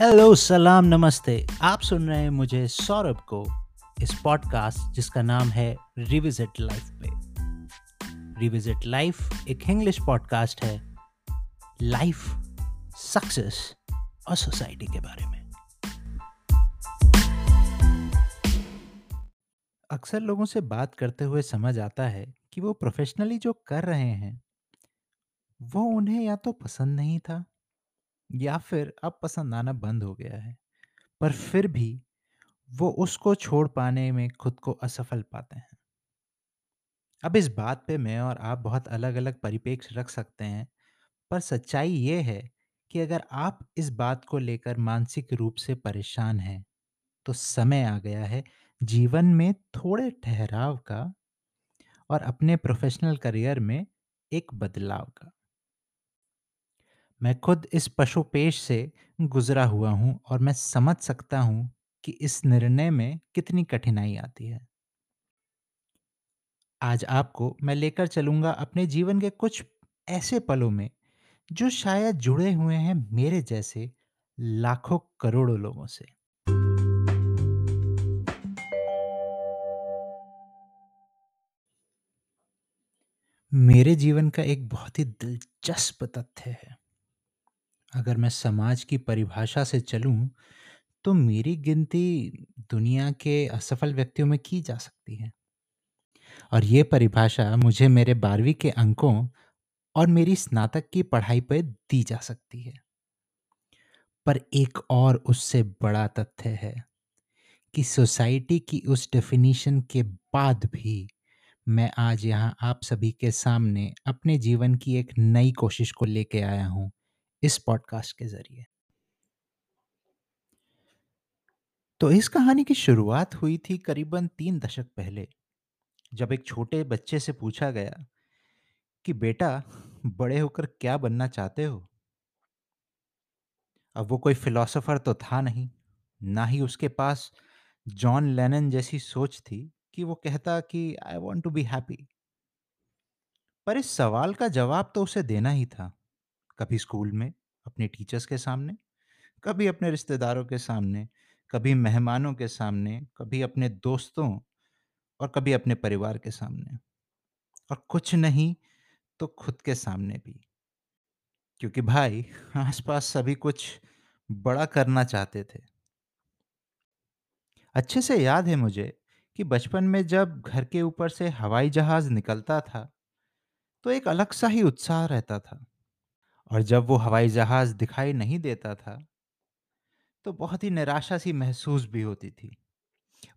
Hello सलाम नमस्ते आप सुन रहे हैं मुझे सौरभ को इस पॉडकास्ट जिसका नाम है रिविजिट लाइफ पे। रिविजिट लाइफ एक इंग्लिश पॉडकास्ट है। लाइफ सक्सेस और सोसाइटी के बारे में। अक्सर लोगों से बात करते हुए समझ आता है कि वो प्रोफेशनली जो कर रहे हैं, वो उन्हें या तो पसंद नहीं था या फिर अब पसंद आना बंद हो गया है पर फिर भी वो उसको छोड़ पाने में खुद को असफल पाते हैं। अब इस बात पे मैं और आप बहुत अलग-अलग परिप्रेक्ष्य रख सकते हैं पर सच्चाई ये है कि अगर आप इस बात को लेकर मानसिक रूप से परेशान हैं तो समय आ गया है जीवन में थोड़े ठहराव का और अपने प्रोफेशनल करियर में एक बदलाव का। मैं खुद इस पशुपेश से गुजरा हुआ हूँ और मैं समझ सकता हूँ कि इस निर्णय में कितनी कठिनाई आती है। आज आपको मैं लेकर चलूँगा अपने जीवन के कुछ ऐसे पलों में, जो शायद जुड़े हुए हैं मेरे जैसे लाखों करोड़ों लोगों से। मेरे जीवन का एक बहुत ही दिलचस्प तथ्य है। अगर मैं समाज की परिभाषा से चलूँ तो मेरी गिनती दुनिया के असफल व्यक्तियों में की जा सकती है। और ये परिभाषा मुझे मेरे बारहवीं के अंकों और मेरी स्नातक की पढ़ाई पर दी जा सकती है। पर एक और उससे बड़ा तथ्य है कि सोसाइटी की उस डेफिनेशन के बाद भी मैं आज यहाँ आप सभी के सामने अपने जीवन की एक नई कोशिश को लेके आया हूँ। इस पॉडकास्ट के ज़रिए। तो इस कहानी की शुरुआत हुई थी करीबन तीन दशक पहले, जब एक छोटे बच्चे से पूछा गया कि बेटा बड़े होकर क्या बनना चाहते हो? अब वो कोई फिलोसोफर तो था नहीं, ना ही उसके पास जॉन लेनन जैसी सोच थी कि वो कहता कि I want to be happy. पर इस सवाल का जवाब तो उसे देना ही था। कभी स्कूल में, अपने टीचर्स के सामने, कभी अपने रिश्तेदारों के सामने, कभी मेहमानों के सामने, कभी अपने दोस्तों और कभी अपने परिवार के सामने। और कुछ नहीं तो खुद के सामने भी। क्योंकि भाई आस-पास सभी कुछ बड़ा करना चाहते थे। अच्छे से याद है मुझे कि बचपन में जब घर के ऊपर से हवाई जहाज़ निकलता था, तो एक अलग सा ही उत्साह रहता था। और जब वो हवाई जहाज़ दिखाई नहीं देता था, तो बहुत ही निराशा सी महसूस भी होती थी।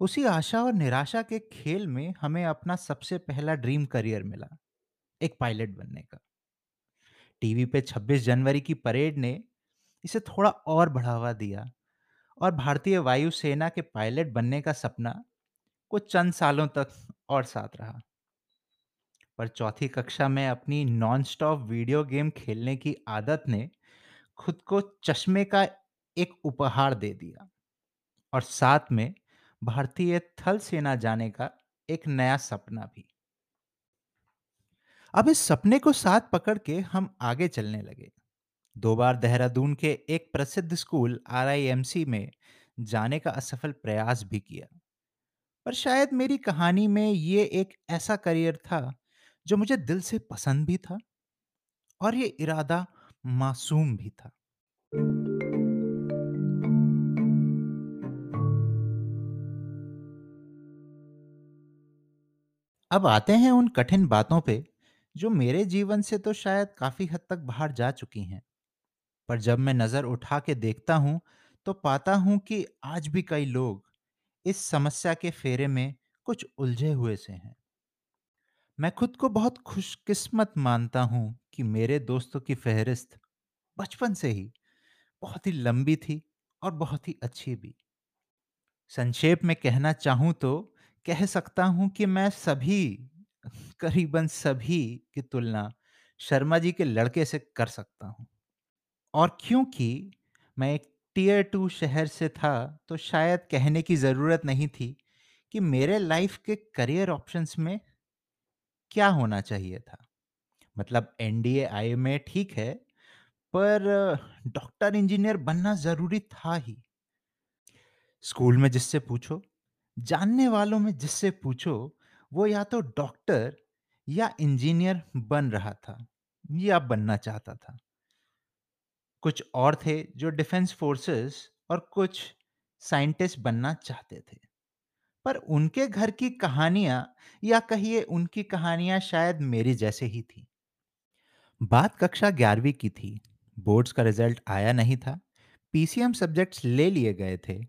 उसी आशा और निराशा के खेल में हमें अपना सबसे पहला ड्रीम करियर मिला, एक पायलट बनने का। टीवी पे 26 जनवरी की परेड ने इसे थोड़ा और बढ़ावा दिया और भारतीय वायुसेना के पायलट बनने का सपना कुछ चंद सालों तक और साथ रहा। पर चौथी कक्षा में अपनी नॉन स्टॉप वीडियो गेम खेलने की आदत ने खुद को चश्मे का एक उपहार दे दिया और साथ में भारतीय थल सेना जाने का एक नया सपना भी। अब इस सपने को साथ पकड़ के हम आगे चलने लगे। दो बार देहरादून के एक प्रसिद्ध स्कूल आरआईएमसी में जाने का असफल प्रयास भी किया। पर शायद मेरी कहानी में ये एक ऐसा करियर था जो मुझे दिल से पसंद भी था और ये इरादा मासूम भी था। अब आते हैं उन कठिन बातों पे, जो मेरे जीवन से तो शायद काफ़ी हद तक बाहर जा चुकी हैं पर जब मैं नज़र उठा के देखता हूँ तो पाता हूँ कि आज भी कई लोग इस समस्या के फेरे में कुछ उलझे हुए से हैं मैं खुद को बहुत खुशकिस्मत मानता हूँ कि मेरे दोस्तों की फहरिस्त बचपन से ही बहुत ही लंबी थी और बहुत ही अच्छी भी संक्षेप में कहना चाहूँ तो कह सकता हूँ कि मैं सभी करीबन सभी की तुलना शर्मा जी के लड़के से कर सकता हूँ। और क्योंकि मैं एक टियर 2 शहर से था, तो शायद कहने की ज़रूरत नहीं थी कि मेरे लाइफ़ के करियर ऑप्शंस में क्या होना चाहिए था। मतलब एनडीए, आईएमए ठीक है, पर डॉक्टर, इंजीनियर बनना ज़रूरी था ही। स्कूल में जिससे पूछो, जानने वालों में जिससे पूछो, वो या तो डॉक्टर या इंजीनियर बन रहा था या बनना चाहता था। कुछ और थे जो डिफेंस फोर्सेस और कुछ साइंटिस्ट बनना चाहते थे। पर उनके घर की कहानियाँ या कहिए उनकी कहानियाँ शायद मेरी जैसे ही थी। बात कक्षा 11वीं की थी। बोर्ड्स का रिज़ल्ट आया नहीं था। पीसीएम सब्जेक्ट्स ले लिए गए थे।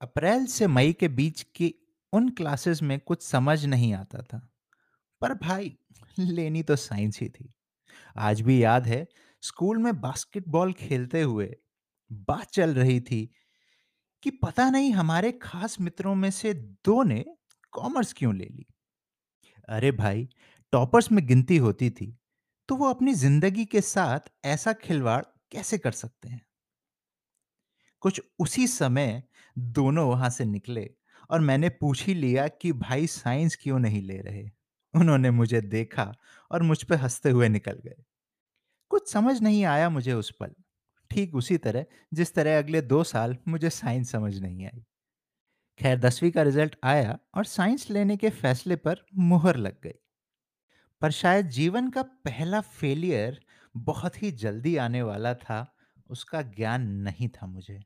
अप्रैल से मई के बीच की उन क्लासेस में कुछ समझ नहीं आता था। पर भाई, लेनी तो साइंस ही थी। आज भी याद है, स्कूल में बास्केटबॉल खेलते हुए बात चल रही थी कि पता नहीं हमारे खास मित्रों में से दो ने कॉमर्स क्यों ले ली। अरे भाई, टॉपर्स में गिनती होती थी तो वो अपनी ज़िंदगी के साथ ऐसा खिलवाड़ कैसे कर सकते हैं? कुछ उसी समय दोनों वहाँ से निकले और मैंने पूछ ही लिया कि भाई साइंस क्यों नहीं ले रहे? उन्होंने मुझे देखा और मुझ पर हँसते हुए निकल गए। कुछ समझ नहीं आया मुझे उस पल। ठीक उसी तरह जिस तरह अगले दो साल मुझे साइंस समझ नहीं आई। खैर दसवीं का रिज़ल्ट आया और साइंस लेने के फैसले पर मुहर लग गई। पर शायद जीवन का पहला फेलियर बहुत ही जल्दी आने वाला था, उसका ज्ञान नहीं था मुझे।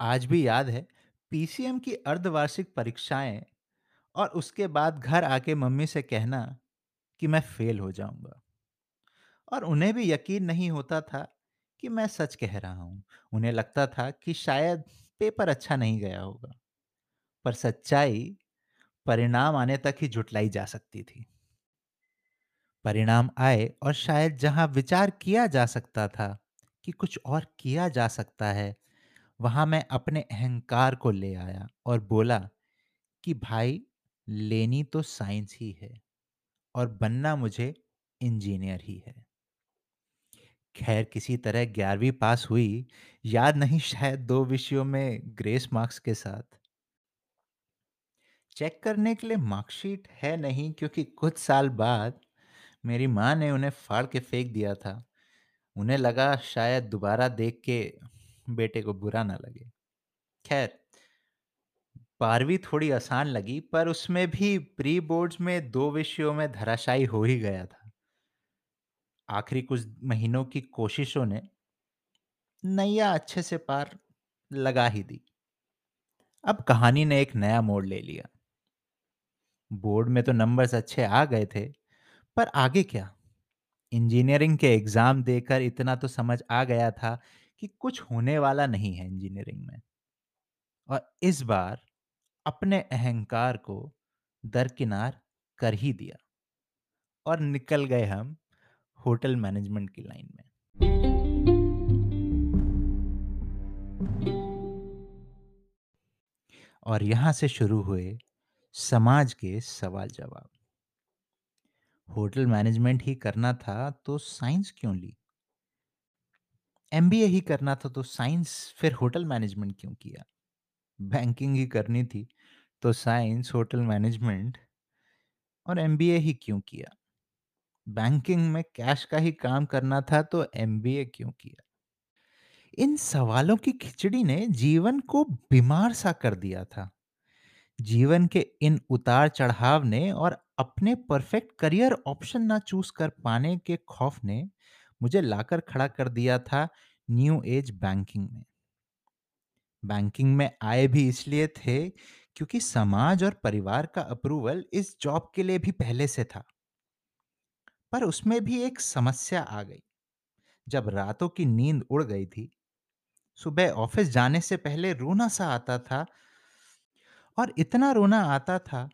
आज भी याद है पीसीएम की अर्धवार्षिक परीक्षाएँ और उसके बाद घर आके मम्मी से कहना कि मैं फेल हो जाऊँगा। और उन्हें भी यकीन नहीं होता था कि मैं सच कह रहा हूँ। उन्हें लगता था कि शायद पेपर अच्छा नहीं गया होगा, पर सच्चाई परिणाम आने तक ही जुटलाई जा सकती थी। परिणाम आए और शायद जहाँ विचार किया जा सकता था कि कुछ और किया जा सकता है, वहाँ मैं अपने अहंकार को ले आया और बोला कि भाई लेनी तो साइंस ही है और बनना मुझे इंजीनियर ही है। खैर किसी तरह 11वीं पास हुई, याद नहीं शायद 2 विषयों में ग्रेस मार्क्स के साथ। चेक करने के लिए मार्कशीट है नहीं क्योंकि कुछ साल बाद मेरी माँ ने उन्हें फाड़ के फेंक दिया था। उन्हें लगा शायद दोबारा देख के बेटे को बुरा ना लगे। खैर 12वीं थोड़ी आसान लगी पर उसमें भी प्री बोर्ड्स में 2 विषयों में धराशायी हो ही गया था। आखिरी कुछ महीनों की कोशिशों ने नैया अच्छे से पार लगा ही दी। अब कहानी ने एक नया मोड़ ले लिया। बोर्ड में तो नंबर्स अच्छे आ गए थे, पर आगे क्या? इंजीनियरिंग के एग्ज़ाम देकर इतना तो समझ आ गया था कि कुछ होने वाला नहीं है इंजीनियरिंग में। और इस बार अपने अहंकार को दरकिनार कर ही दिया और निकल गए हम होटल मैनेजमेंट की लाइन में। और यहाँ से शुरू हुए समाज के सवाल-जवाब। होटल मैनेजमेंट ही करना था तो साइंस क्यों ली? एमबीए ही करना था तो साइंस फिर होटल मैनेजमेंट क्यों किया? बैंकिंग ही करनी थी तो साइंस, होटल मैनेजमेंट और एमबीए ही क्यों किया? बैंकिंग में कैश का ही काम करना था तो एमबीए क्यों किया? इन सवालों की खिचड़ी ने जीवन को बीमार सा कर दिया था। जीवन के इन उतार-चढ़ाव ने और अपने परफेक्ट करियर ऑप्शन ना चूज़ कर पाने के खौफ ने मुझे लाकर खड़ा कर दिया था न्यू एज बैंकिंग में। बैंकिंग में आए भी इसलिए थे क्योंकि समाज और परिवार का अप्रूवल इस जॉब के लिए भी पहले से था। पर उसमें भी एक समस्या आ गई। जब रातों की नींद उड़ गई थी, सुबह ऑफ़िस जाने से पहले रोना सा आता था और इतना रोना आता था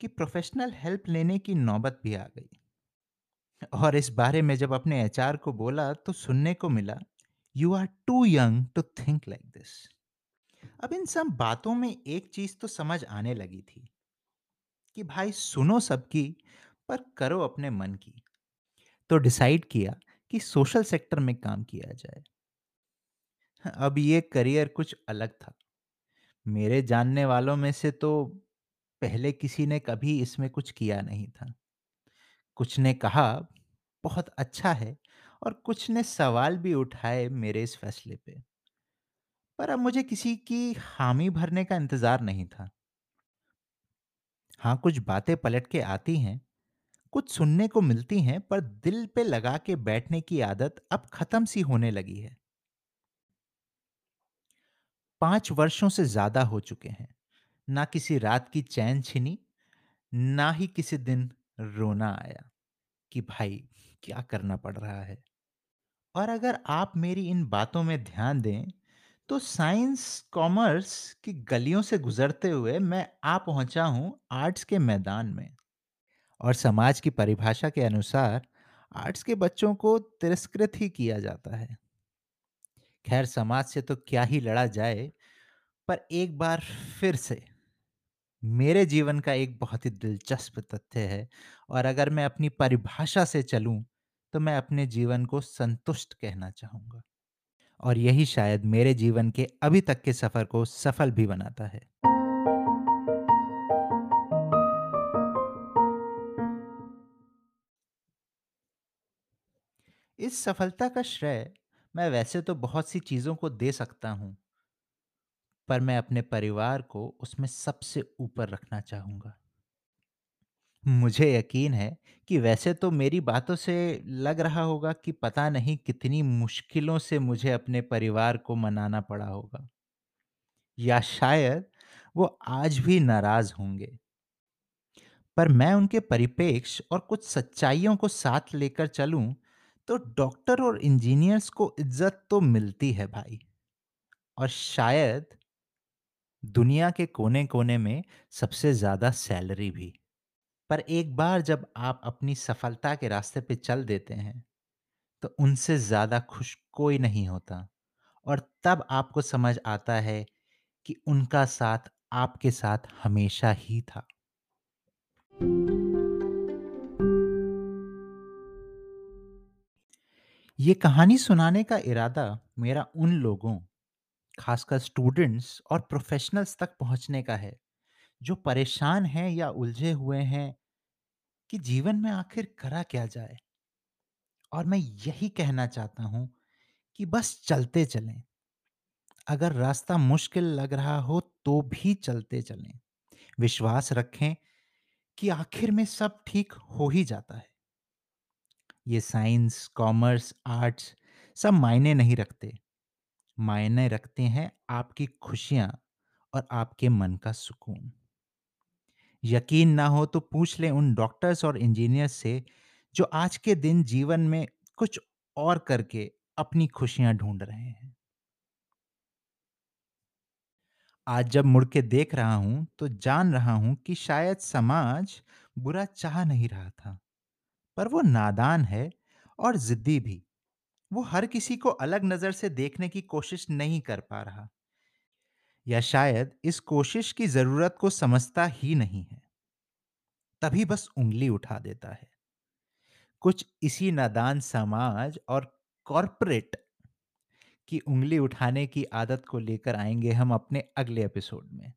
कि प्रोफेशनल हेल्प लेने की नौबत भी आ गई। और इस बारे में जब अपने एचआर को बोला तो सुनने को मिला, "you are too young to think like this." अब इन सब बातों में एक चीज़ तो समझ आने लगी थी कि भाई सुनो सबकी पर करो अपने मन की। तो डिसाइड किया कि सोशल सेक्टर में काम किया जाए। अब ये करियर कुछ अलग था। मेरे जानने वालों में से तो पहले किसी ने कभी इसमें कुछ किया नहीं था। कुछ ने कहा बहुत अच्छा है और कुछ ने सवाल भी उठाए मेरे इस फैसले पे। पर अब मुझे किसी की हामी भरने का इंतज़ार नहीं था। हाँ, कुछ बातें पलट के आती हैं, कुछ सुनने को मिलती हैं, पर दिल पे लगा के बैठने की आदत अब खत्म सी होने लगी है। पाँच वर्षों से ज़्यादा हो चुके हैं। ना किसी रात की चैन छिनी, ना ही किसी दिन रोना आया कि भाई क्या करना पड़ रहा है। और अगर आप मेरी इन बातों में ध्यान दें, तो साइंस, कॉमर्स की गलियों से गुज़रते हुए मैं आ पहुँचा हूँ आर्ट्स के मैदान में। और समाज की परिभाषा के अनुसार आर्ट्स के बच्चों को तिरस्कृत ही किया जाता है। खैर समाज से तो क्या ही लड़ा जाए, पर एक बार फिर से मेरे जीवन का एक बहुत ही दिलचस्प तथ्य है और अगर मैं अपनी परिभाषा से चलूँ, तो मैं अपने जीवन को संतुष्ट कहना चाहूँगा। और यही शायद मेरे जीवन के अभी तक के सफ़र को सफल भी बनाता है। इस सफलता का श्रेय मैं वैसे तो बहुत सी चीज़ों को दे सकता हूँ। पर मैं अपने परिवार को उसमें सबसे ऊपर रखना चाहूँगा। मुझे यकीन है कि वैसे तो मेरी बातों से लग रहा होगा कि पता नहीं कितनी मुश्किलों से मुझे अपने परिवार को मनाना पड़ा होगा। या शायद वो आज भी नाराज़ होंगे। पर मैं उनके परिपेक्ष और कुछ सच्चाइयों को साथ लेकर चलूँ, तो डॉक्टर और इंजीनियर्स को इज़्ज़त तो मिलती है भाई। और शायद दुनिया के कोने-कोने में सबसे ज़्यादा सैलरी भी। पर एक बार जब आप अपनी सफलता के रास्ते पे चल देते हैं, तो उनसे ज़्यादा खुश कोई नहीं होता और तब आपको समझ आता है कि उनका साथ आपके साथ हमेशा ही था। ये कहानी सुनाने का इरादा मेरा उन लोगों, खासकर स्टूडेंट्स और प्रोफेशनल्स तक पहुँचने का है, जो परेशान हैं या उलझे हुए हैं कि जीवन में आखिर करा क्या जाए। और मैं यही कहना चाहता हूँ कि बस चलते चलें। अगर रास्ता मुश्किल लग रहा हो तो भी चलते चलें। विश्वास रखें कि आखिर में सब ठीक हो ही जाता है। ये साइंस, कॉमर्स, आर्ट्स सब मायने नहीं रखते। मायने रखते हैं आपकी खुशियाँ और आपके मन का सुकून। यकीन ना हो तो पूछ लें उन डॉक्टर्स और इंजीनियर्स से जो आज के दिन जीवन में कुछ और करके अपनी खुशियाँ ढूंढ रहे हैं। आज जब मुड़ के देख रहा हूँ तो जान रहा हूँ कि शायद समाज बुरा चाह नहीं रहा था, पर वो नादान है और ज़िद्दी भी। वो हर किसी को अलग नज़र से देखने की कोशिश नहीं कर पा रहा। या शायद इस कोशिश की ज़रूरत को समझता ही नहीं है। तभी बस उँगली उठा देता है। कुछ इसी नादान समाज और कॉर्पोरेट की उँगली उठाने की आदत को लेकर आएँगे हम अपने अगले एपिसोड में,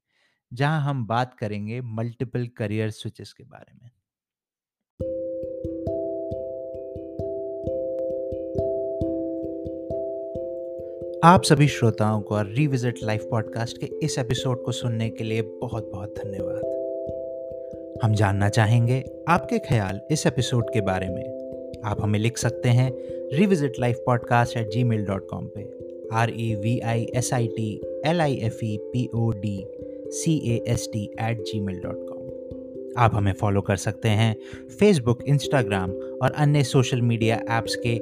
जहाँ हम बात करेंगे मल्टीपल करियर स्विचेस के बारे में। आप सभी श्रोताओं को रिविजिट लाइफ पॉडकास्ट के इस एपिसोड को सुनने के लिए बहुत-बहुत धन्यवाद। हम जानना चाहेंगे आपके ख्याल इस एपिसोड के बारे में। आप हमें लिख सकते हैं revisit life podcast at gmail dot com पे R E V I S I T L I F E P O D C A S T at gmail dot com आप हमें फॉलो कर सकते हैं फेसबुक इंस्टाग्राम और अन्य social media apps के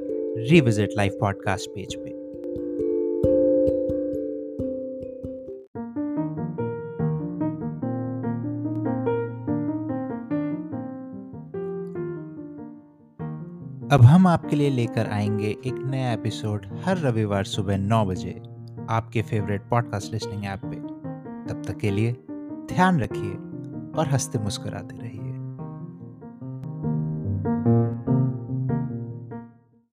revisit life podcast page पे अब हम आपके लिए लेकर आएँगे एक नया एपिसोड हर रविवार सुबह नौ बजे आपके फेवरेट पॉडकास्ट लिस्टिंग ऐप पे। तब तक के लिए ध्यान रखिए और हँसते मुस्कुराते रहिए।